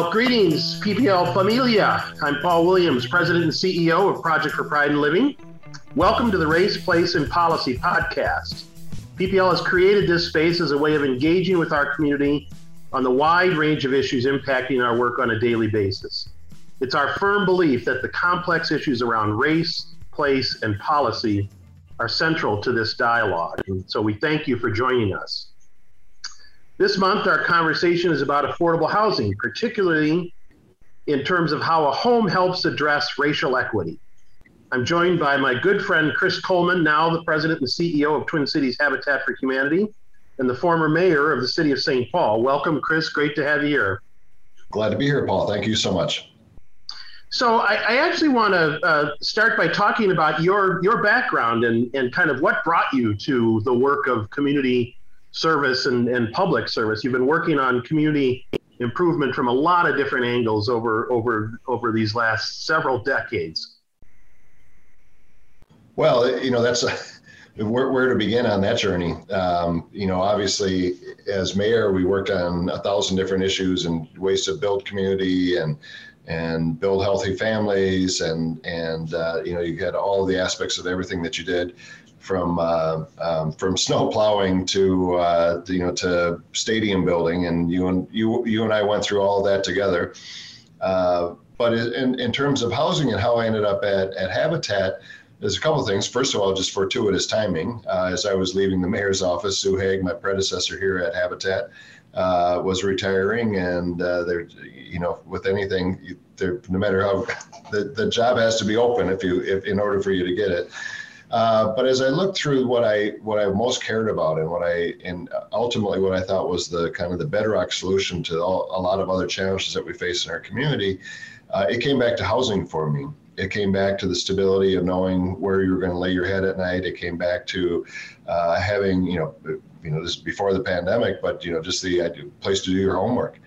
Well, greetings, PPL Familia. I'm Paul Williams, President and CEO of Project for Pride and Living. Welcome to the Race, Place, and Policy podcast. PPL has created this space as a way of engaging with our community on the wide range of issues impacting our work on a daily basis. It's our firm belief that the complex issues around race, place, and policy are central to this dialogue. And so we thank you for joining us. This month, our conversation is about affordable housing, particularly in terms of how a home helps address racial equity. I'm joined by my good friend Chris Coleman, now the president and CEO of Twin Cities Habitat for Humanity, and the former mayor of the city of St. Paul. Welcome, Chris. Great to have you here. Glad to be here, Paul. Thank you so much. So I, I actually want to uh, start by talking about your your background and, and kind of what brought you to the work of community service and, and public service. You've been working on community improvement from a lot of different angles over over over these last several decades. Well, you know that's a, where, where to begin on that journey. Um, you know, obviously, as mayor, we worked on a thousand different issues and ways to build community and and build healthy families and and uh, you know you had all the aspects of everything that you did from uh, um, from snow plowing to uh, you know to stadium building, and you and you you and I went through all that together. Uh, but in, in terms of housing and how I ended up at, at Habitat, there's a couple of things. First of all, just fortuitous timing. Uh, as I was leaving the mayor's office, Sue Haigh, my predecessor here at Habitat, uh, was retiring, and uh, there, you know, with anything, there, no matter how the, the job has to be open if you if in order for you to get it. Uh, but as I looked through what I what I most cared about and what I and ultimately what I thought was the kind of the bedrock solution to all, a lot of other challenges that we face in our community, uh, it came back to housing for me. It came back to the stability of knowing where you were going to lay your head at night. It came back to uh, having you know you know this before the pandemic, but you know just the place to do your homework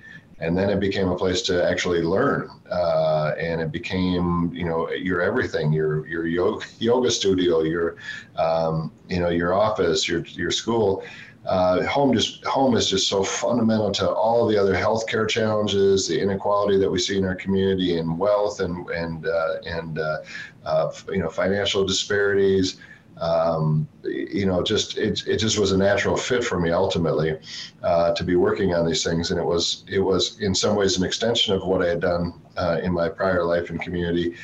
and then it became a place to actually learn uh, and it became you know your everything your your yoga, yoga studio your um, you know your office your your school. Uh, home just home is just so fundamental to all the other healthcare challenges, the inequality that we see in our community, and wealth and and uh, and uh, uh you know financial disparities um, you know, just it, it just was a natural fit for me ultimately uh, to be working on these things, and it was it was in some ways an extension of what I had done uh, in my prior life and community,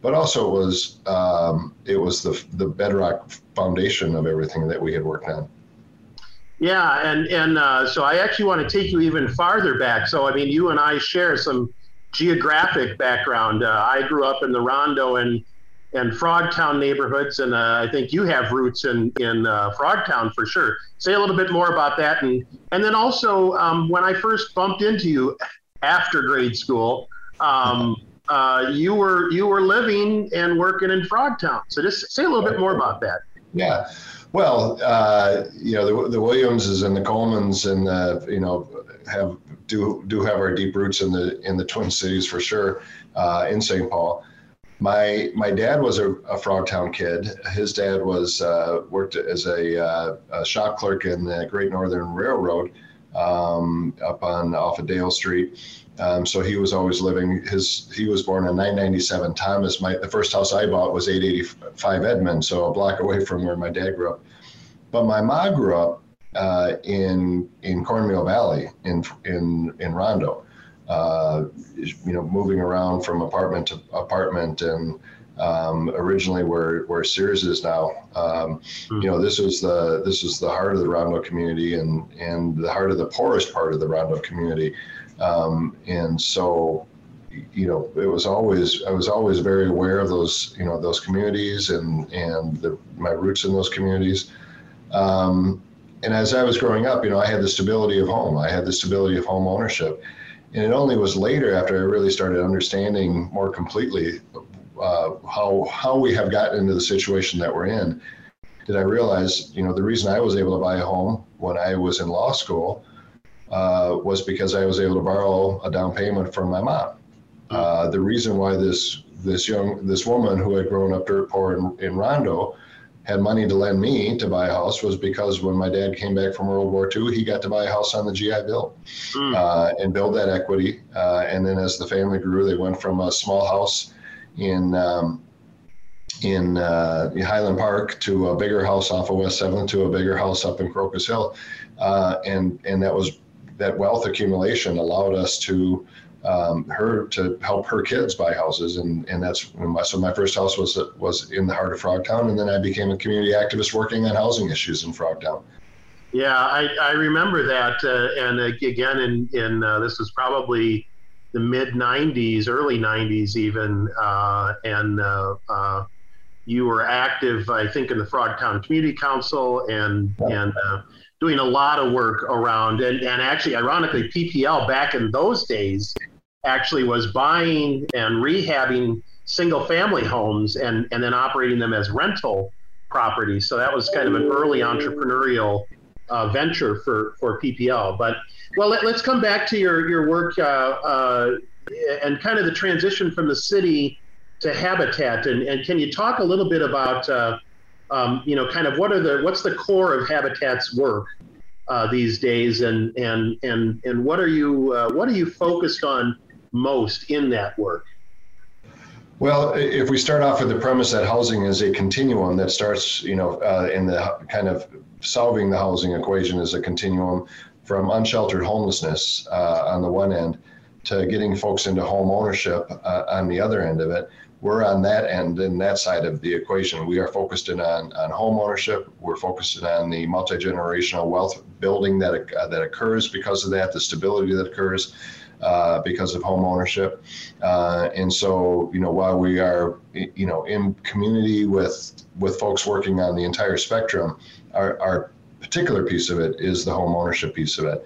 but also it was um, it was the the bedrock foundation of everything that we had worked on. Yeah, and and uh, so I actually want to take you even farther back. So I mean, you and I share some geographic background. Uh, I grew up in the Rondo and and Frogtown neighborhoods, and uh, I think you have roots in in uh, Frogtown for sure. Say a little bit more about that, and and then also um, when I first bumped into you after grade school, um, uh, you were you were living and working in Frogtown. So just say a little bit more about that. Yeah. Well, uh, you know the, the Williamses and the Colemans and the, you know have do do have our deep roots in the in the Twin Cities for sure uh, in St. Paul my my dad was a, a Frogtown kid. His dad was uh, worked as a, uh, a, shop clerk in the Great Northern Railroad um, up on off of Dale Street. Um, so he was always living. His he was born in 997 Thomas. My the first house I bought was 885 Edmund, so a block away from where my dad grew up. But my mom grew up uh, in in Cornmeal Valley in in in Rondo uh, you know, moving around from apartment to apartment and um, originally where where Sears is now. Um, mm-hmm. You know, this was the this was the heart of the Rondo community and and the heart of the poorest part of the Rondo community. Um, and so, you know, it was always I was always very aware of those you know those communities and and the, my roots in those communities. Um, and as I was growing up, you know, I had the stability of home. I had the stability of home ownership and it only was later after I really started understanding more completely uh, how how we have gotten into the situation that we're in did I realize, you know, the reason I was able to buy a home when I was in law school uh, was because I was able to borrow a down payment from my mom. Uh, the reason why this this young this woman who had grown up dirt poor in, in Rondo had money to lend me to buy a house was because when my dad came back from World War II, he got to buy a house on the GI Bill mm. uh, and build that equity. Uh, and then as the family grew, they went from a small house in um, in uh, Highland Park to a bigger house off of West Seventh to a bigger house up in Crocus Hill, uh, and and that was that wealth accumulation allowed us to um, her to help her kids buy houses, and and that's my, so my first house was was in the heart of Frogtown, and then I became a community activist working on housing issues in Frogtown. Yeah, I, I remember that, uh, and again, in in uh, this was probably the mid '90s, early '90s, even, uh, and uh, uh, you were active, I think, in the Frogtown Community Council, and yeah. and uh, doing a lot of work around, and, and actually, ironically, PPL back in those days actually was buying and rehabbing single family homes and, and then operating them as rental properties. So that was kind of an early entrepreneurial uh, venture for, for PPL. But well, let, us come back to your, your work uh, uh, and kind of the transition from the city to Habitat. And, and can you talk a little bit about, uh, um, you know, kind of what are the, what's the core of Habitat's work uh, these days and, and, and, and what are you, uh, what are you focused on most in that work? Well, if we start off with the premise that housing is a continuum that starts, you know, uh, in the kind of solving the housing equation is a continuum from unsheltered homelessness uh, on the one end to getting folks into home ownership uh, on the other end of it. We're on that end and that side of the equation. We are focused in on, on home ownership. We're focused on the multi generational wealth building that uh, that occurs because of that, the stability that occurs uh, because of home ownership. Uh, and so, you know, while we are, you know, in community with with folks working on the entire spectrum, our, our particular piece of it is the home ownership piece of it.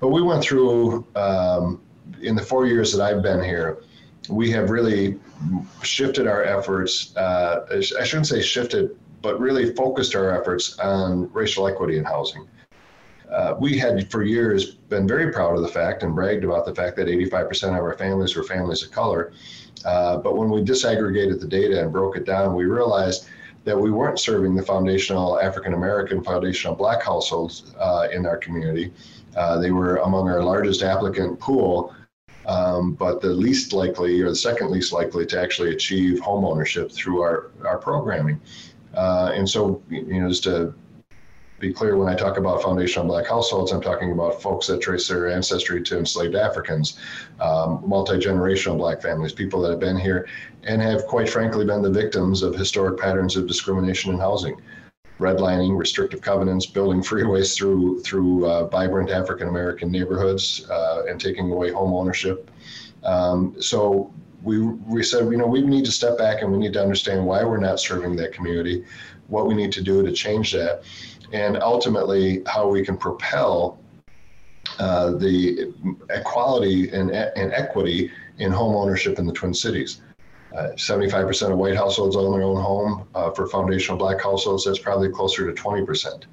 But we went through um, in the four years that I've been here, we have really shifted our efforts. Uh, I shouldn't say shifted, but really focused our efforts on racial equity in housing uh, we had for years been very proud of the fact and bragged about the fact that 85% of our families were families of color. Uh, but when we disaggregated the data and broke it down, we realized that we weren't serving the foundational African American, foundational Black households uh, in our community. Uh, they were among our largest applicant pool, um, but the least likely or the second least likely to actually achieve home ownership through our, our programming. Uh, and so, you know, just to be clear when I talk about foundational black households, I'm talking about folks that trace their ancestry to enslaved Africans, um, multi generational black families, people that have been here and have, quite frankly, been the victims of historic patterns of discrimination in housing. Redlining, restrictive covenants, building freeways through through uh, vibrant African American neighborhoods, uh, and taking away home ownership. Um, so we we said, you know, we need to step back and we need to understand why we're not serving that community, what we need to do to change that and ultimately how we can propel uh, the equality and, and equity in home ownership in the Twin Cities. Uh, 75% of white households own their own home. Uh, for foundational black households, that's probably closer to 20%.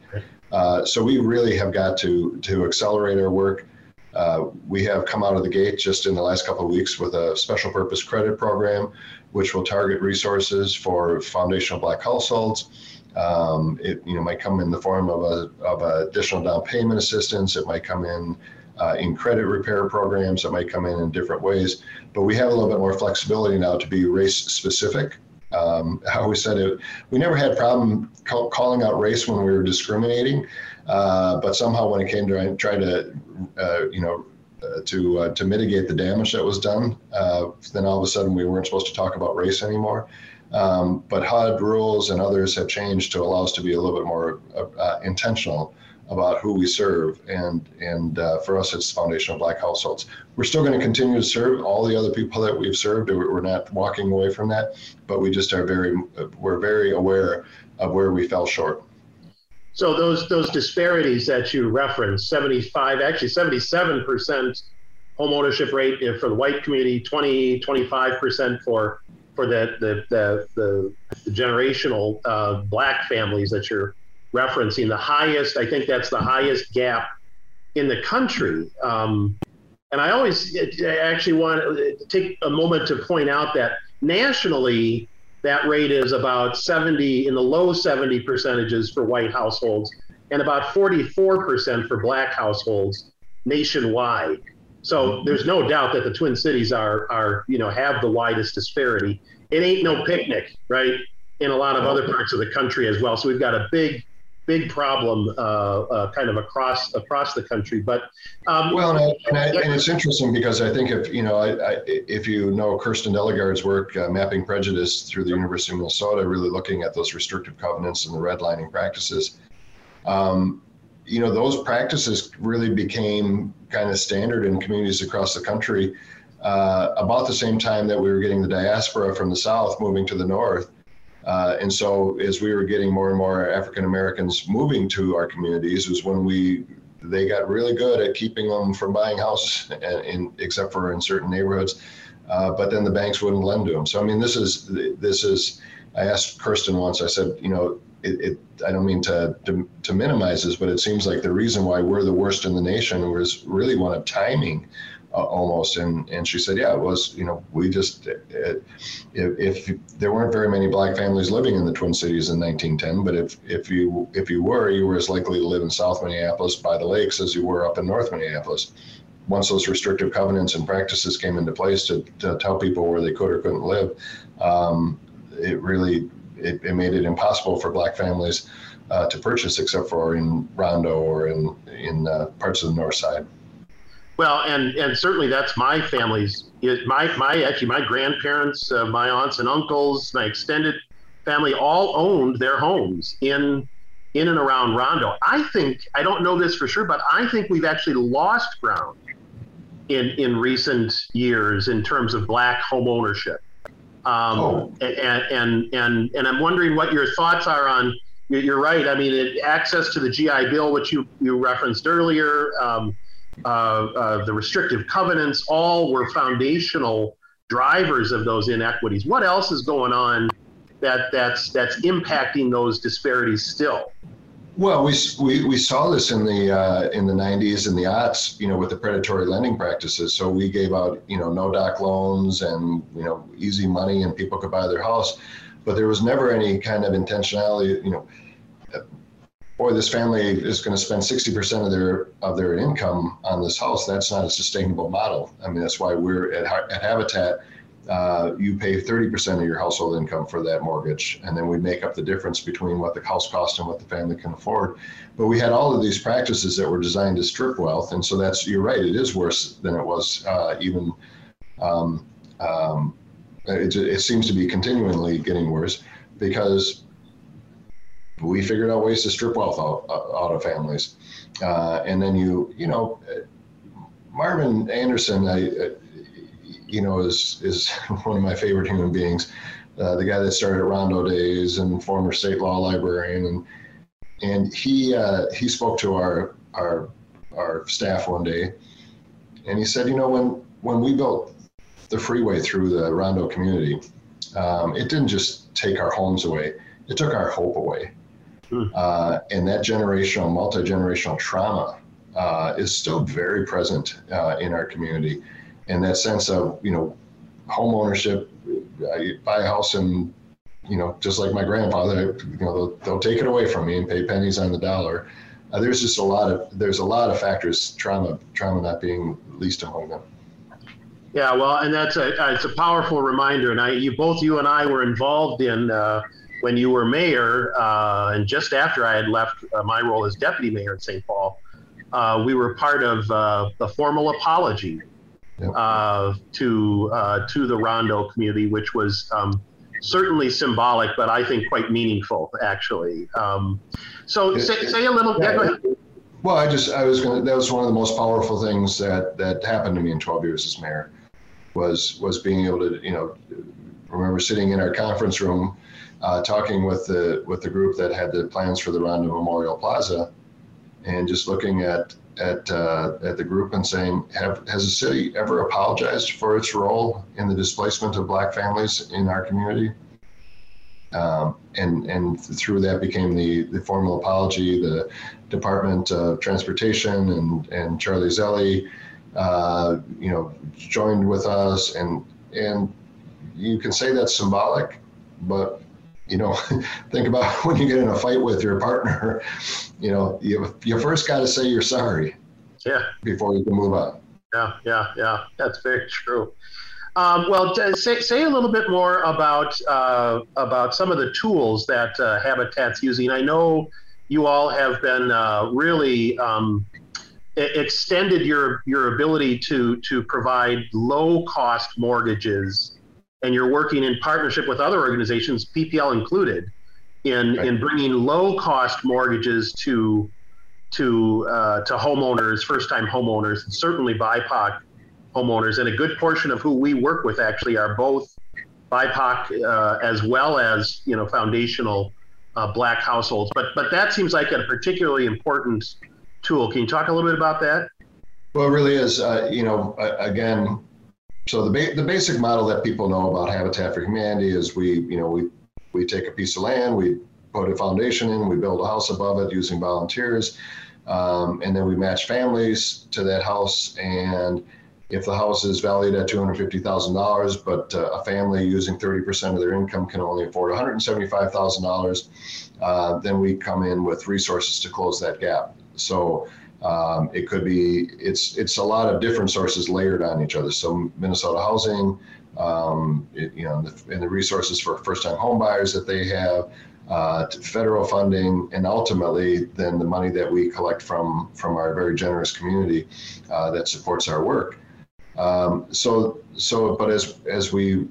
Uh, so we really have got to, to accelerate our work. Uh, we have come out of the gate just in the last couple of weeks with a special purpose credit program, which will target resources for foundational black households um, it you know might come in the form of a of a additional down payment assistance. It might come in uh, in credit repair programs. It might come in in different ways. But we have a little bit more flexibility now to be race specific. Um, I always said it. We never had problem call, calling out race when we were discriminating, uh, but somehow when it came to try to, uh, you know, uh, to uh, to mitigate the damage that was done, uh, then all of a sudden we weren't supposed to talk about race anymore. Um, but HUD rules and others have changed to allow us to be a little bit more uh, uh, intentional about who we serve. And, and uh, for us, it's foundational black households. We're still going to continue to serve all the other people that we've served. We're not walking away from that, but we just are very, we're very aware of where we fell short. So those those disparities that you referenced, 75, actually 77% home ownership rate for the white community, 20, 25% for for the the the, the, the generational uh, black families that you're referencing. The highest, I think that's the highest gap in the country. Um, and I always I actually want to take a moment to point out that nationally, that rate is about 70 in the low 70 percentages for white households and about 44% for black households nationwide. So there's no doubt that the Twin Cities are are you know have the widest disparity. It ain't no picnic, right? In a lot of other parts of the country as well. So we've got a big big problem uh, uh, kind of across across the country. But um, well, and, I, and, I, and, it's interesting because I think if you know I, if you know Kirsten Delegard's work uh, mapping prejudice through the University of Minnesota, really looking at those restrictive covenants and the redlining practices. Um, you know, those practices really became kind of standard in communities across the country uh, about the same time that we were getting the diaspora from the South moving to the North. Uh, and so, as we were getting more and more African Americans moving to our communities, was when we they got really good at keeping them from buying houses, except for in certain neighborhoods. Uh, but then the banks wouldn't lend to them. So I mean, this is this is. I asked Kirsten once. I said, you know, it, it, I don't mean to, to, to minimize this, but it seems like the reason why we're the worst in the nation was really one of timing. Uh, almost and and she said yeah it was you know we just it, if, if, there weren't very many black families living in the twin cities in 1910 but if if you if you were you were as likely to live in south minneapolis by the lakes as you were up in north minneapolis once those restrictive covenants and practices came into place to, to tell people where they could or couldn't live um, it really it, it made it impossible for black families uh, to purchase except for in Rondo or in in uh, parts of the north side. Well, and and certainly that's my family's. My my actually my grandparents, uh, my aunts and uncles, my extended family all owned their homes in in and around Rondo. I think I don't know this for sure, but I think we've actually lost ground in in recent years in terms of black home ownership. Um, oh. and, and, and, and I'm wondering what your thoughts are on, you're right. I mean, it, access to the GI Bill, which you, you referenced earlier, um, uh, uh, the restrictive covenants, all were foundational drivers of those inequities. What else is going on that, that's, that's impacting those disparities still? Well, we, we, we saw this in the uh, in the 90s and the aughts, you know, with the predatory lending practices. So we gave out, you know, no doc loans and you know easy money, and people could buy their house, but there was never any kind of intentionality. You know, boy, this family is going to spend 60% of their of their income on this house. That's not a sustainable model. I mean, that's why we're at, at Habitat uh, you pay 30% of your household income for that mortgage, and then we make up the difference between what the house cost and what the family can afford. But we had all of these practices that were designed to strip wealth, and so that's you're right. It is worse than it was uh, even. Um, um, it, it seems to be continually getting worse because we figured out ways to strip wealth out, out of families, uh, and then you you know. Marvin Anderson, I, you know, is is one of my favorite human beings. Uh, the guy that started Rondo Days and former state law librarian, and and he uh, he spoke to our our our staff one day, and he said, you know, when when we built the freeway through the Rondo community, um, it didn't just take our homes away; it took our hope away. Hmm. Uh, and that generational, multi generational trauma uh, is still very present uh, in our community and that sense of you know home ownership. I buy a house and you know just like my grandfather, you know they'll, they'll take it away from me and pay pennies on the dollar. Uh, there's just a lot of there's a lot of factors trauma trauma not being least among them. Yeah, well, and that's a uh, it's a powerful reminder, and I you both you and I were involved in. Uh, when you were mayor, uh, and just after I had left uh, my role as deputy mayor in St. Paul, uh, we were part of the formal apology uh, to uh, to the Rondo community, which was um, certainly symbolic, but I think quite meaningful, actually. Um, so, say, say, a little. Yeah, yeah, well, I just I was going. to That was one of the most powerful things that that happened to me in 12 years as mayor, was was being able to you know remember sitting in our conference room. Uh, talking with the with the group that had the plans for the Rondo Memorial Plaza, and just looking at at uh, at the group and saying, have, has the city ever apologized for its role in the displacement of Black families in our community? Um, and and through that became the the formal apology. The Department of Transportation and and Charlie Zelle, uh, you know, joined with us, and and you can say that's symbolic, but you know, think about when you get in a fight with your partner. You know, you you first got to say you're sorry. Yeah. Before you can move on. Yeah, yeah, yeah. That's very true. Um, well, say, say a little bit more about uh, about some of the tools that uh, Habitat's using. I know you all have been uh, really um, extended your your ability to to provide low cost mortgages, and you're working in partnership with other organizations, PPL included, in right. in bringing low cost mortgages to to uh, to homeowners, first time homeowners, and certainly BIPOC homeowners, and a good portion of who we work with actually are both BIPOC uh, as well as you know foundational uh, black households. But but that seems like a particularly important tool. Can you talk a little bit about that? Well, it really is. Uh, you know, again, so the ba- the basic model that people know about Habitat for Humanity is we you know we we take a piece of land, we put a foundation in, we build a house above it using volunteers, um, and then we match families to that house and if the house is valued at $250,000, but uh, a family using 30% of their income can only afford $175,000, uh, then we come in with resources to close that gap. So um, it could be it's it's a lot of different sources layered on each other. So Minnesota Housing, um, it, you know, and the, and the, resources for first-time homebuyers that they have, uh, federal funding, and ultimately then the money that we collect from from our very generous community uh, that supports our work. Um, so, so, but as, as we,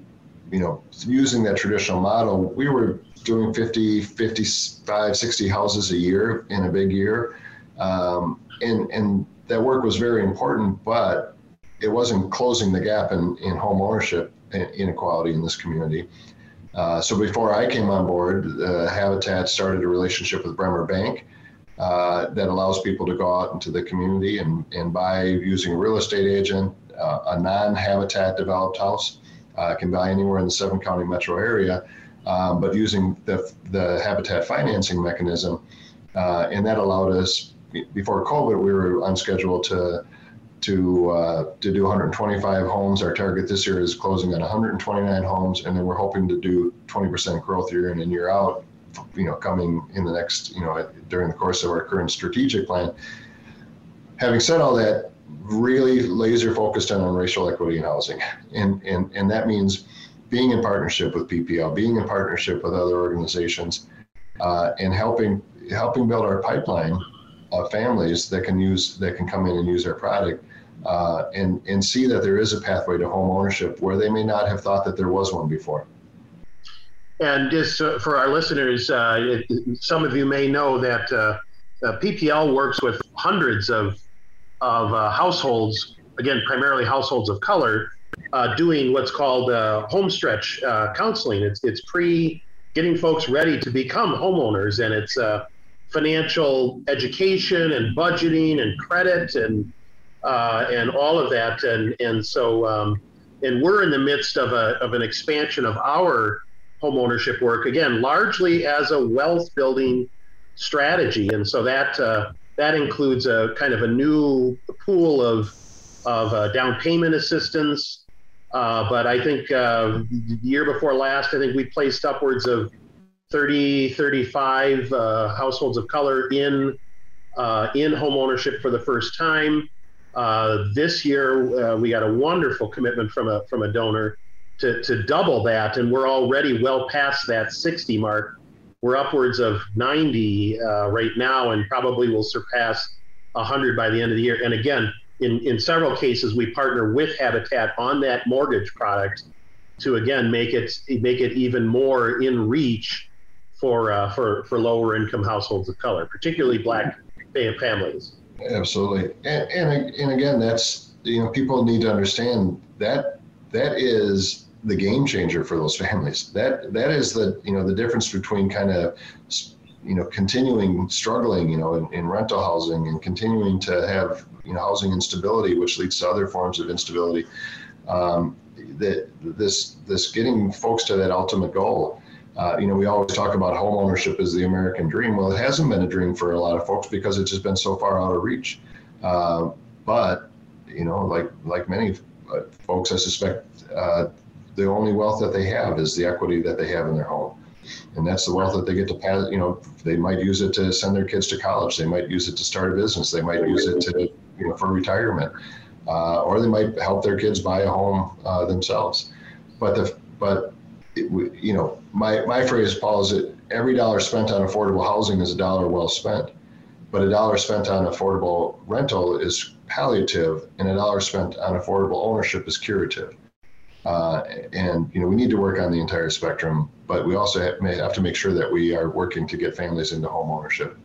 you know, using that traditional model, we were doing 50, 55, 60 houses a year in a big year. Um, and, and that work was very important, but it wasn't closing the gap in, in home ownership inequality in this community. Uh, so before I came on board, uh, Habitat started a relationship with Bremer Bank uh, that allows people to go out into the community and, and buy using a real estate agent uh, a non-habitat developed house. Uh, can buy anywhere in the seven county metro area, um, but using the, the habitat financing mechanism. Uh, and that allowed us, before COVID, we were on schedule to to uh, to do 125 homes. Our target this year is closing on 129 homes, and then we're hoping to do 20% growth year in and year out. You know, coming in the next, you know, during the course of our current strategic plan. Having said all that, really laser focused on, on racial equity in housing. And, and, and that means being in partnership with PPL, being in partnership with other organizations, uh, and helping helping build our pipeline of families that can use that can come in and use our product uh, and and see that there is a pathway to home ownership where they may not have thought that there was one before. And just uh, for our listeners, uh, some of you may know that uh, uh, PPL works with hundreds of of uh, households, again, primarily households of color, uh, doing what's called uh, home stretch uh, counseling. It's, it's pre getting folks ready to become homeowners, and it's uh, financial education and budgeting and credit and uh, and all of that. And and so um, and we're in the midst of a of an expansion of our homeownership work again, largely as a wealth building strategy. And so that that includes a kind of a new pool of of uh, down payment assistance. Uh, but I think uh, the year before last, I think we placed upwards of 30, 35 uh, households of color in uh, in home ownership for the first time. Uh, this year, we got a wonderful commitment from a from a donor to, to double that, and we're already well past that 60 mark we're upwards of 90 uh, right now and probably will surpass 100 by the end of the year. And again, in, in several cases, we partner with Habitat on that mortgage product to again make it make it even more in reach for uh, for for lower income households of color, particularly Black families. Absolutely, and, and and again, that's you know people need to understand that that is the game changer for those families. That that is the you know the difference between kind of you know continuing struggling you know in, in rental housing and continuing to have you know housing instability, which leads to other forms of instability. Um, that this this getting folks to that ultimate goal. Uh, you know, we always talk about home ownership as the American dream. Well, it hasn't been a dream for a lot of folks because it's just been so far out of reach. Uh, but you know, like like many uh, folks, I suspect uh, the only wealth that they have is the equity that they have in their home. And that's the wealth that they get to pass. You know, they might use it to send their kids to college. They might use it to start a business. They might use it to, you know, for retirement, uh, or they might help their kids buy a home uh, themselves. But the but you know, my my phrase, Paul, is that every dollar spent on affordable housing is a dollar well spent. But a dollar spent on affordable rental is palliative, and a dollar spent on affordable ownership is curative. Uh, and you know we need to work on the entire spectrum, but we also have, have to make sure that we are working to get families into home ownership.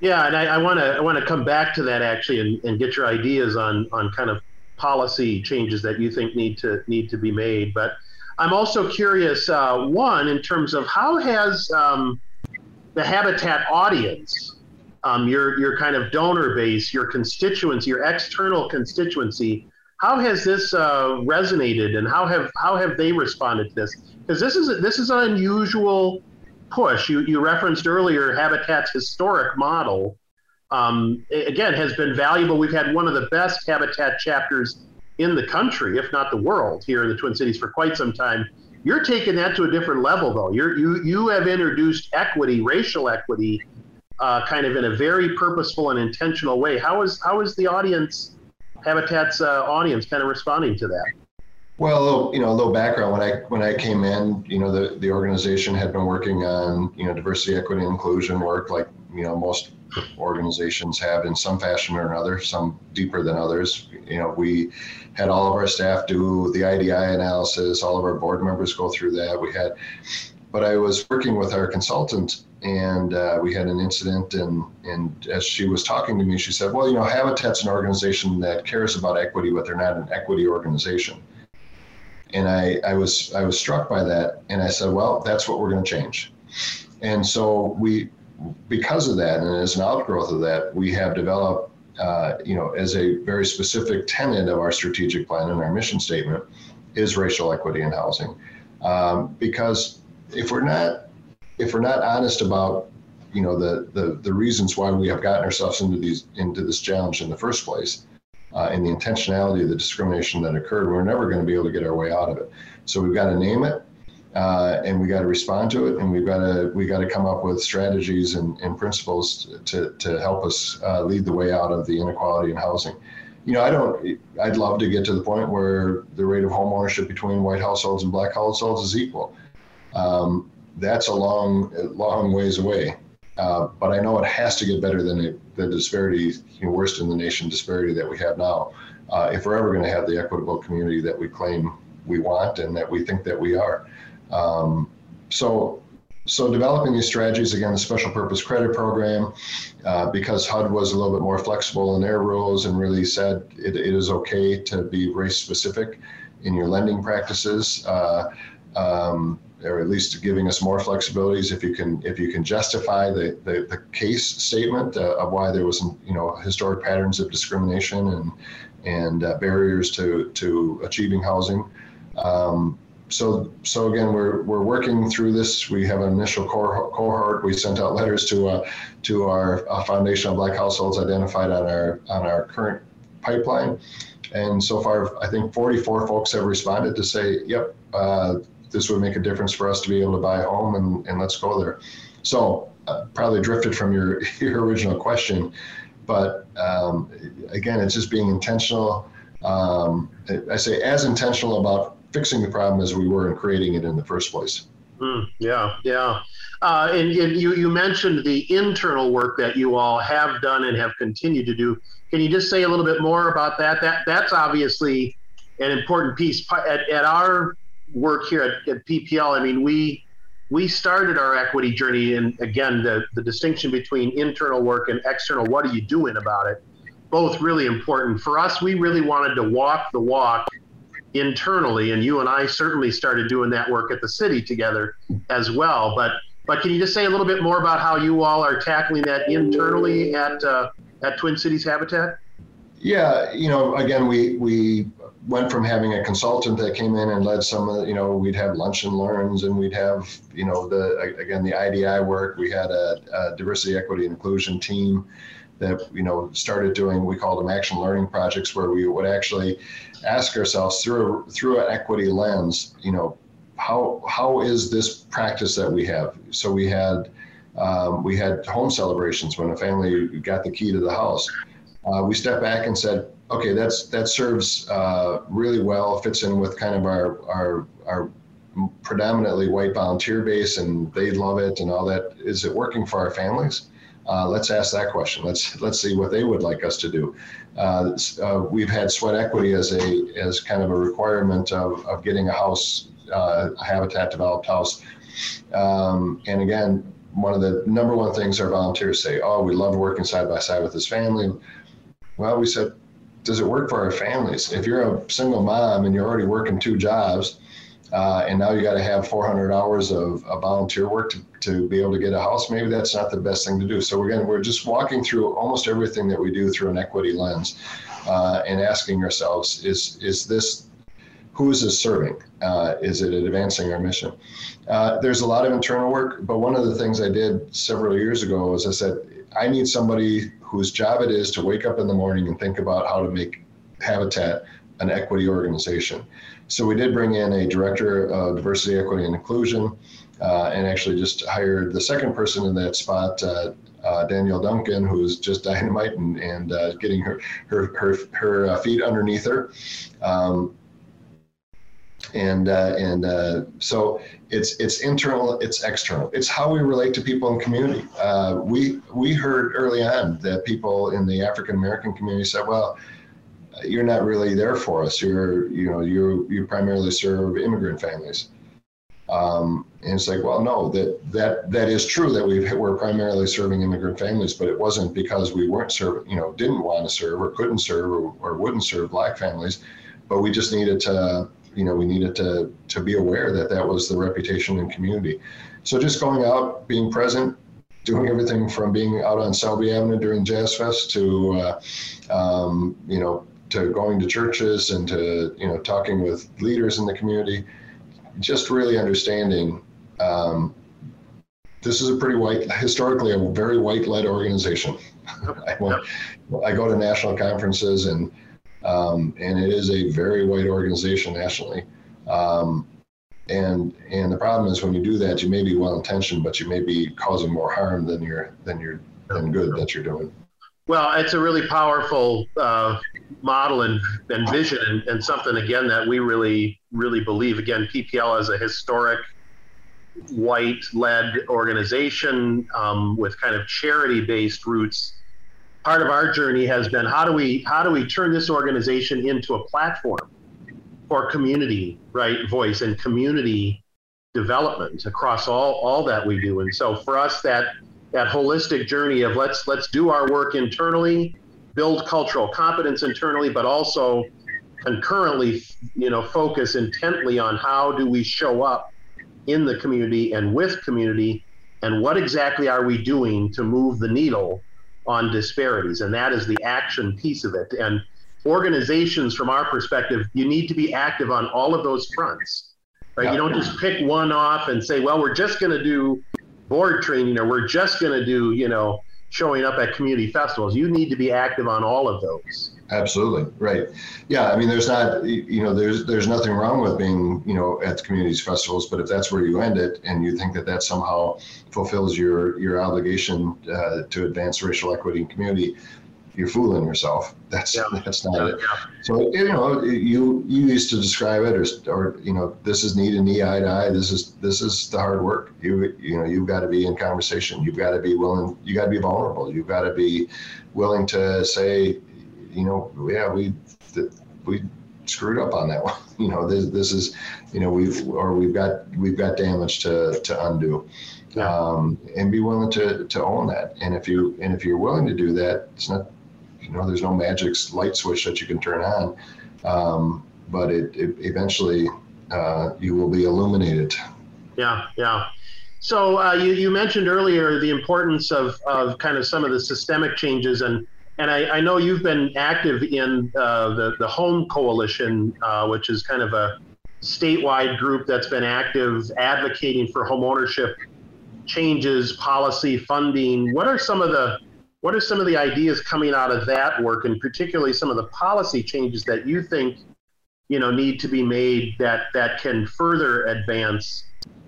Yeah, and I want to I want to come back to that actually and, and get your ideas on on kind of policy changes that you think need to need to be made. But I'm also curious, uh, one in terms of how has um, the Habitat audience, um, your your kind of donor base, your constituency, your external constituency, how has this uh, resonated, and how have how have they responded to this? Because this is this is an unusual push. You you referenced earlier Habitat's historic model. Um, again, has been valuable. We've had one of the best Habitat chapters in the country, if not the world, here in the Twin Cities for quite some time. You're taking that to a different level, though. You're, you you have introduced equity, racial equity, uh, kind of in a very purposeful and intentional way. How is how is the audience Habitat's uh, audience kind of responding to that? Well, you know, a little background. When I when I came in, you know, the, the organization had been working on you know diversity, equity, and inclusion work, like you know most organizations have in some fashion or another. Some deeper than others. You know, we had all of our staff do the IDI analysis. All of our board members go through that. We had, but I was working with our consultant and uh, we had an incident and and as she was talking to me she said well you know habitat's an organization that cares about equity but they're not an equity organization and i i was i was struck by that and i said well that's what we're going to change and so we because of that and as an outgrowth of that we have developed uh, you know as a very specific tenet of our strategic plan and our mission statement is racial equity in housing. Um, because if we're not if we're not honest about you know the, the the reasons why we have gotten ourselves into these into this challenge in the first place uh, and the intentionality of the discrimination that occurred we're never going to be able to get our way out of it. So we've got to name it uh, and we got to respond to it and we've got to we got to come up with strategies and, and principles to, to help us uh, lead the way out of the inequality in housing you know i don't i'd love to get to the point where the rate of home ownership between white households and black households is equal um, that's a long, long ways away. Uh, but I know it has to get better than the, the disparity, you know, worst in the nation disparity that we have now. Uh, if we're ever going to have the equitable community that we claim we want and that we think that we are. Um, so, so developing these strategies again, the special purpose credit program, uh, because HUD was a little bit more flexible in their rules and really said it, it is okay to be race specific in your lending practices. Uh, um, or at least giving us more flexibilities if you can if you can justify the the, the case statement uh, of why there was you know historic patterns of discrimination and and uh, barriers to to achieving housing. Um, so so again, we're we're working through this. We have an initial cohort. We sent out letters to uh, to our uh, foundational Black Households identified on our on our current pipeline. And so far, I think 44 folks have responded to say, "Yep, uh, this would make a difference for us to be able to buy a home and, and let's go there. So uh, probably drifted from your, your original question, but um, again, it's just being intentional. Um, I say as intentional about fixing the problem as we were in creating it in the first place. Mm, yeah, yeah. Uh, and, and, you, you mentioned the internal work that you all have done and have continued to do. Can you just say a little bit more about that? That that's obviously an important piece. At, at our work here at, at PPL, I mean, we we started our equity journey, and again, the the distinction between internal work and external. What are you doing about it? Both really important for us. We really wanted to walk the walk internally, and you and I certainly started doing that work at the city together as well. But but can you just say a little bit more about how you all are tackling that internally at uh, at Twin Cities Habitat? Yeah, you know, again, we we went from having a consultant that came in and led some of, you know, we'd have lunch and learns and we'd have, you know, the, again, the IDI work. We had a, a diversity, equity, inclusion team that you know started doing we call them action learning projects where we would actually ask ourselves through a, through an equity lens you know how how is this practice that we have? So we had um, we had home celebrations when a family got the key to the house. Uh, we stepped back and said okay that's that serves uh, really well fits in with kind of our our our predominantly white volunteer base and they love it and all that. Is it working for our families uh, let's ask that question. Let's let's see what they would like us to do. Uh, uh, we've had sweat equity as a as kind of a requirement of, of getting a house, uh, a habitat developed house. Um, and again, one of the number one things our volunteers say, "Oh, we love working side by side with this family." Well, we said, does it work for our families? If you're a single mom and you're already working two jobs, uh, and now you got to have 400 hours of, of, volunteer work to, to be able to get a house. Maybe that's not the best thing to do. So again, we're just walking through almost everything that we do through an equity lens, uh, and asking ourselves: Is is this who is this serving? Uh, is it advancing our mission? Uh, there's a lot of internal work, but one of the things I did several years ago was I said I need somebody whose job it is to wake up in the morning and think about how to make Habitat an equity organization. So we did bring in a director of diversity, equity, and inclusion, uh, and actually just hired the second person in that spot, uh, uh, Danielle Duncan, who's just dynamite and, and uh, getting her her her, her uh, feet underneath her. Um, and uh, and so it's it's internal, it's external. It's how we relate to people in community. we we heard early on that people in the African American community said, well you're not really there for us. You're, you know, you you primarily serve immigrant families. Um, and it's like, well, no, that that that is true that we we're primarily serving immigrant families, but it wasn't because we weren't serving, you know, didn't want to serve or couldn't serve or, or wouldn't serve black families, but we just needed to, you know, we needed to to be aware that that was the reputation in community. So just going out, being present, doing everything from being out on Selby Avenue during Jazz Fest to, uh, um, you know, to going to churches and to you know talking with leaders in the community, just really understanding um, this is a pretty white, historically a very white-led organization. I, I, go to national conferences and um, and it is a very white organization nationally. Um, and and the problem is when you do that, you may be well intentioned, but you may be causing more harm than you're than you're than good that you're doing. Well, it's a really powerful uh, model and, and vision, and, and, something again that we really, really believe. Again, PPL is a historic white-led organization um, with kind of charity-based roots. Part of our journey has been how do we how do we turn this organization into a platform for community right voice and community development across all all that we do. And so for us, that that holistic journey of let's let's do our work internally, build cultural competence internally, but also concurrently, you know, focus intently on how do we show up in the community and with community, and what exactly are we doing to move the needle on disparities, and that is the action piece of it. And organizations, from our perspective, you need to be active on all of those fronts. Right? You don't just pick one off and say, well, we're just going to do board training or we're just going to do, you know, showing up at community festivals. You need to be active on all of those. Absolutely right. Yeah, I mean, there's not, you know, there's there's nothing wrong with being, you know, at communities festivals, but if that's where you end it, and you think that that somehow fulfills your your obligation uh, to advance racial equity in community, you're fooling yourself. That's yeah. that's not yeah, it. So you know, you you used to describe it, or or you know, this is knee to knee, eye to eye. This is this is the hard work. You you know, you've got to be in conversation. You've got to be willing. You got to be vulnerable. You've got to be willing to say, you know, yeah, we we screwed up on that one. You know, this this is, you know, we've or we've got we've got damage to to undo. Um, and be willing to, to own that. And if you and if you're willing to do that, it's not you know, there's no magic light switch that you can turn on, um, but it, it eventually uh, you will be illuminated. Yeah, yeah. So uh, you, you mentioned earlier the importance of, of kind of some of the systemic changes, and and I, I know you've been active in uh, the the Home Coalition, uh, which is kind of a statewide group that's been active advocating for home ownership changes, policy, funding. What are some of the what are some of the ideas coming out of that work, and particularly some of the policy changes that you think, you know, need to be made that that can further advance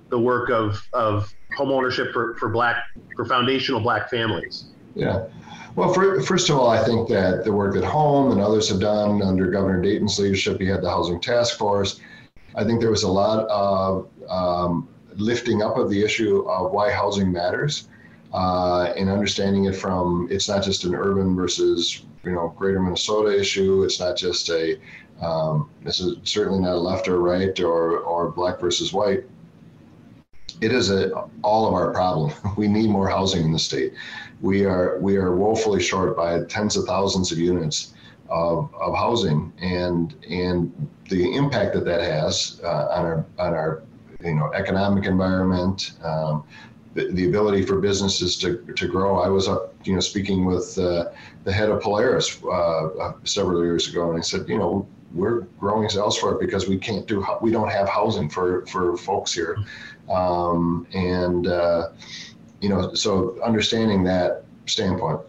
the work of of homeownership for, for black for foundational black families? Yeah. Well, for, first of all, I think that the work that Home and others have done under Governor Dayton's leadership, he had the Housing Task Force. I think there was a lot of um, lifting up of the issue of why housing matters uh, and understanding it from it's not just an urban versus you know greater Minnesota issue. It's not just a um, this is certainly not a left or right or or black versus white. It is a all of our problem. We need more housing in the state. We are we are woefully short by tens of thousands of units of, of housing and and the impact that that has uh, on our on our you know economic environment, um, the, ability for businesses to, to grow. I was up, you know, speaking with uh, the head of Polaris uh, several years ago, and I said, you know, we're growing elsewhere because we can't do we don't have housing for for folks here, um, and uh, you know, so understanding that standpoint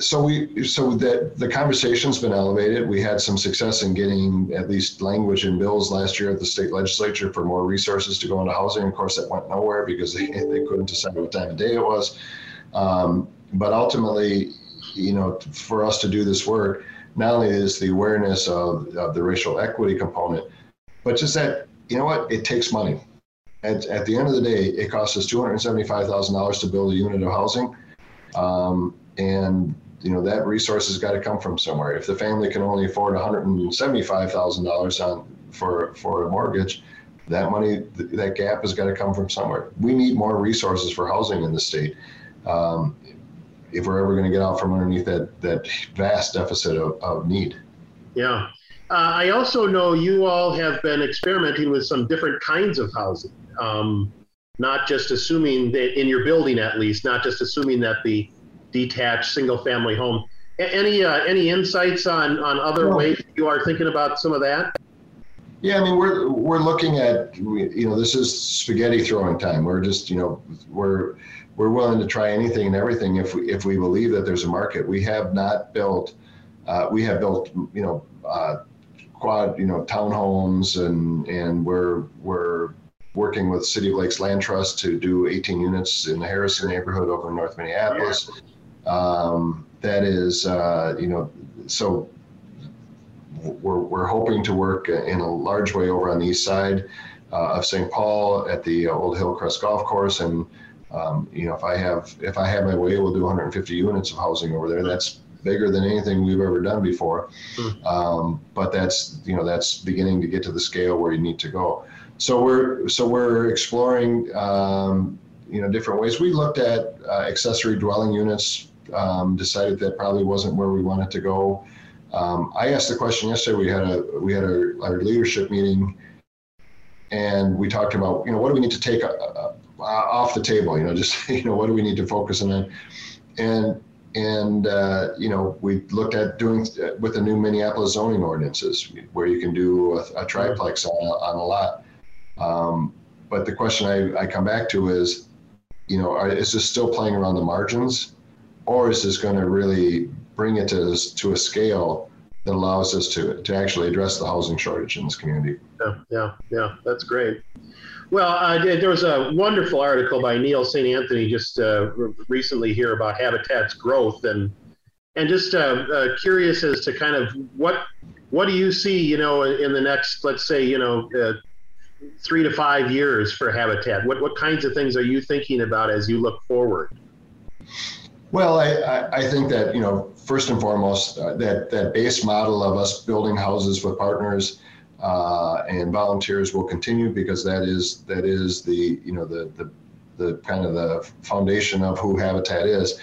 so we so that the conversation's been elevated. We had some success in getting at least language in bills last year at the state legislature for more resources to go into housing. Of course, that went nowhere because they, they couldn't decide what time of day it was. Um, but ultimately, you know, for us to do this work, not only is the awareness of, of the racial equity component, but just that you know what it takes money. At, at the end of the day, it costs us two hundred seventy-five thousand dollars to build a unit of housing. Um, and you know that resource has got to come from somewhere. If the family can only afford one hundred and seventy-five thousand dollars on for for a mortgage, that money that gap has got to come from somewhere. We need more resources for housing in the state. Um, if we're ever going to get out from underneath that that vast deficit of, of need. Yeah. Uh, I also know you all have been experimenting with some different kinds of housing, um, not just assuming that in your building at least, not just assuming that the detached single family home. Any uh, any insights on on other well, ways you are thinking about some of that? Yeah, I mean we're we're looking at you know this is spaghetti throwing time. We're just you know we're we're willing to try anything and everything if we if we believe that there's a market. We have not built uh, we have built you know uh, quad you know townhomes and and we're we're working with City of Lakes Land Trust to do 18 units in the Harrison neighborhood over in North Minneapolis. Yeah. Um, that is, uh, you know, so we're, we're hoping to work in a large way over on the east side uh, of St. Paul at the Old Hillcrest Golf Course, and um, you know, if I have if I have my way, we'll do 150 units of housing over there. That's bigger than anything we've ever done before. Hmm. Um, but that's you know that's beginning to get to the scale where you need to go. So we're so we're exploring um, you know different ways. We looked at uh, accessory dwelling units um, decided that probably wasn't where we wanted to go. Um, I asked the question yesterday. We had a we had a, our leadership meeting, and we talked about you know what do we need to take uh, uh, off the table. You know, just you know what do we need to focus on, and and uh, you know we looked at doing uh, with the new Minneapolis zoning ordinances where you can do a, a triplex on a, on a lot. Um, but the question I, I come back to is, you know, are, is this still playing around the margins? Or is going to really bring it to, to a scale that allows us to, to actually address the housing shortage in this community? Yeah, yeah, yeah, that's great. Well, uh, there was a wonderful article by Neal St. Anthony just uh, recently here about Habitat's growth, and and just uh, uh, curious as to kind of what what do you see, you know, in the next, let's say, you know, uh, three to five years for Habitat? What what kinds of things are you thinking about as you look forward? Well, I, I, think that, you know, first and foremost, uh, that, that base model of us building houses with partners uh, and volunteers will continue because that is that is the, you know, the, the, the kind of the foundation of who Habitat is.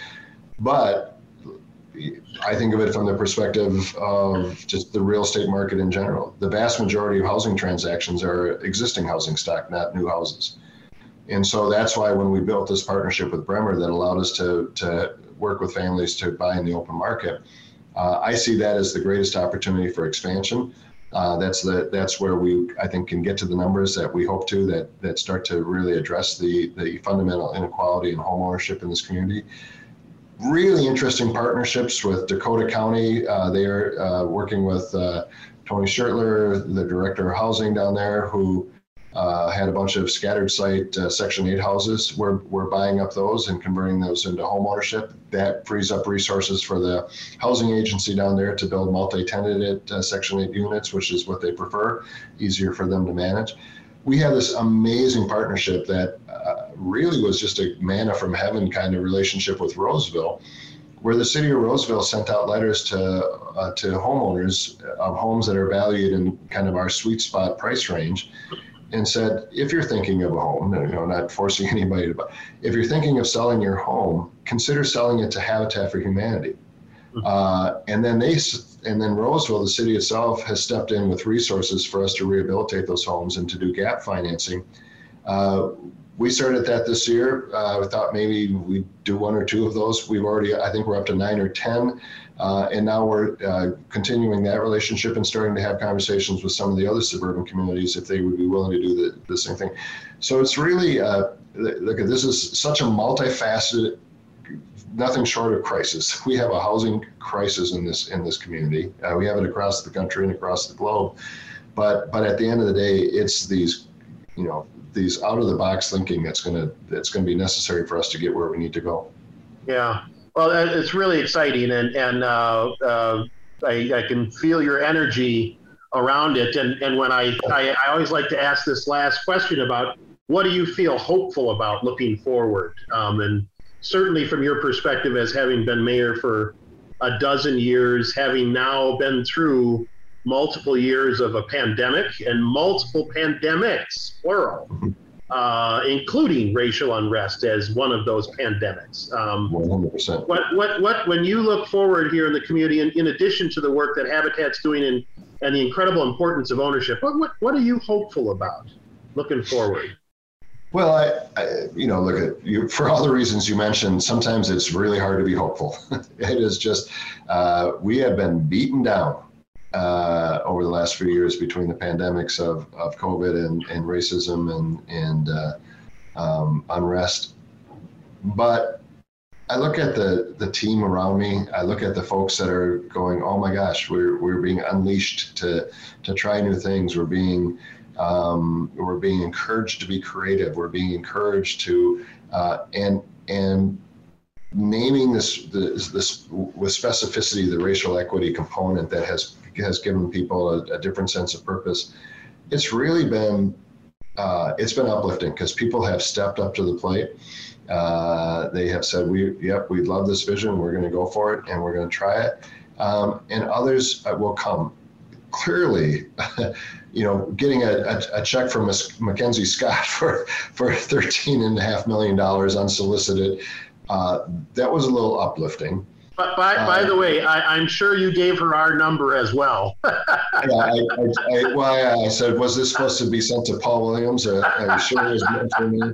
But I think of it from the perspective of just the real estate market in general. The vast majority of housing transactions are existing housing stock, not new houses. And so that's why when we built this partnership with Bremer that allowed us to, to work with families to buy in the open market, uh, I see that as the greatest opportunity for expansion. Uh, that's the that's where we I think can get to the numbers that we hope to that that start to really address the the fundamental inequality in homeownership in this community. really interesting partnerships with Dakota County. Uh, they are uh, working with uh, Tony Schertler, the director of housing down there, who uh, had a bunch of scattered site uh, Section 8 houses. We're, we're buying up those and converting those into home ownership. That frees up resources for the housing agency down there to build multi-tenanted uh, Section 8 units, which is what they prefer, easier for them to manage. We have this amazing partnership that uh, really was just a manna from heaven kind of relationship with Roseville where the city of Roseville sent out letters to uh, to homeowners of homes that are valued in kind of our sweet spot price range, and said, if you're thinking of a home, you know, not forcing anybody to buy, if you're thinking of selling your home, consider selling it to Habitat for Humanity. Mm-hmm. Uh, and then they, and then Roseville, the city itself, has stepped in with resources for us to rehabilitate those homes and to do gap financing. Uh, we started that this year. Uh, we thought maybe we'd do one or two of those. We've already, I think we're up to nine or 10. Uh, and now we're uh, continuing that relationship and starting to have conversations with some of the other suburban communities if they would be willing to do the, the same thing. So it's really, uh, look, this is such a multifaceted, nothing short of crisis. We have a housing crisis in this in this community. Uh, we have it across the country and across the globe. But but at the end of the day, it's these, you know, these out of the box thinking that's gonna that's gonna be necessary for us to get where we need to go. Yeah, well, it's really exciting, and and uh, uh, I, I, can feel your energy around it. And and when I, I, I always like to ask this last question about what do you feel hopeful about looking forward, um, and certainly from your perspective as having been mayor for a dozen years, having now been through multiple years of a pandemic and multiple pandemics, plural. Mm-hmm uh, including racial unrest as one of those pandemics. Um, 100%. What, what, what, when you look forward here in the community, in, in addition to the work that Habitat's doing and, and the incredible importance of ownership, what, what, what are you hopeful about looking forward? Well, I, I, you know, look at you for all the reasons you mentioned. Sometimes it's really hard to be hopeful. it is just uh, we have been beaten down uh, over the last few years between the pandemics of, of COVID and, and racism and, and uh, um, unrest. But I look at the, the team around me. I look at the folks that are going, oh my gosh, we're, we're being unleashed to, to try new things. We're being, um, we're being encouraged to be creative. We're being encouraged to, uh, and, and naming this, this, this with specificity the racial equity component that has has given people a, a different sense of purpose. It's really been uh, it's been uplifting because people have stepped up to the plate. Uh, they have said, "We, yep, we love this vision. We're going to go for it, and we're going to try it." Um, and others uh, will come. Clearly, you know, getting a, a, a check from Mackenzie Scott for for thirteen and a half million dollars unsolicited, uh, that was a little uplifting. But by, uh, by the way, I, am sure you gave her our number as well. yeah, I, I, I, well, I said, was this supposed to be sent to Paul Williams? Uh, I'm sure it was meant for me.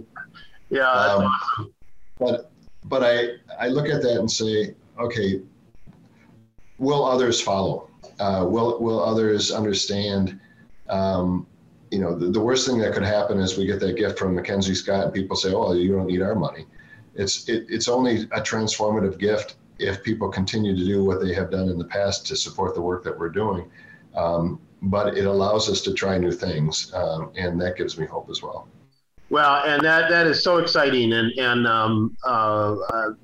Yeah, um, awesome. But but I I look at that and say, okay, will others follow? Uh, will will others understand? Um, you know, the, the worst thing that could happen is we get that gift from Mackenzie Scott and people say, oh, you don't need our money. It's it, it's only a transformative gift if people continue to do what they have done in the past to support the work that we're doing. Um, but it allows us to try new things, um, and that gives me hope as well. Well, and that, that is so exciting, and and um, uh,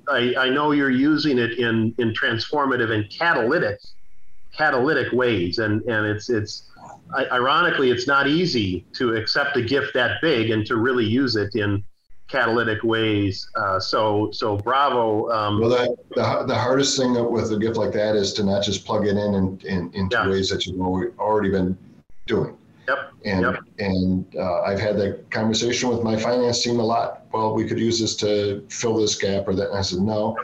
I, I know you're using it in, in transformative and catalytic catalytic ways, and, and it's it's ironically it's not easy to accept a gift that big and to really use it in catalytic ways. Uh, so, so bravo. Um, well, the, the, the, hardest thing with a gift like that is to not just plug it in, in, in into yeah. ways that you've already been doing. Yep. And yep. and uh, I've had that conversation with my finance team a lot. Well, we could use this to fill this gap or that. And I said, no,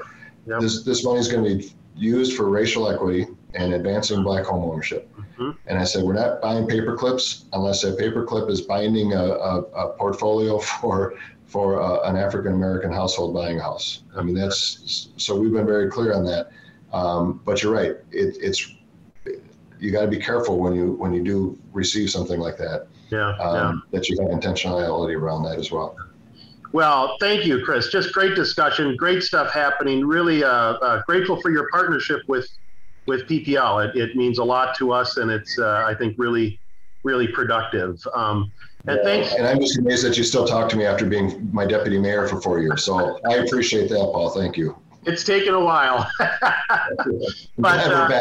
yep. this this money is going to be used for racial equity and advancing black home ownership. Mm-hmm. And I said, we're not buying paper clips unless that paper clip is binding a, a, a portfolio for for uh, an African American household buying a house. I mean, that's so we've been very clear on that. Um, but you're right; it, it's you got to be careful when you when you do receive something like that. Yeah, um, yeah. That you have intentionality around that as well. Well, thank you, Chris. Just great discussion, great stuff happening. Really uh, uh, grateful for your partnership with with PPL. It, it means a lot to us, and it's uh, I think really really productive. Um, and thanks. And I'm just amazed that you still talk to me after being my deputy mayor for four years. So I appreciate that, Paul. Thank you. It's taken a while. But, uh.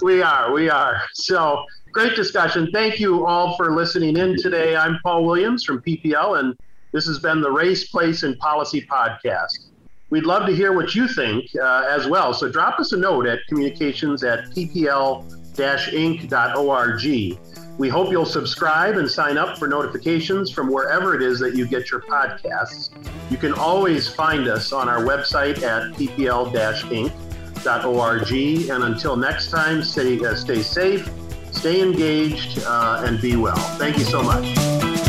We are, we are. So great discussion. Thank you all for listening in today. I'm Paul Williams from PPL, and this has been the Race, Place, and Policy podcast. We'd love to hear what you think uh, as well. So drop us a note at communications at ppl-inc.org. We hope you'll subscribe and sign up for notifications from wherever it is that you get your podcasts. You can always find us on our website at ppl-inc.org. And until next time, stay, uh, stay safe, stay engaged, uh, and be well. Thank you so much.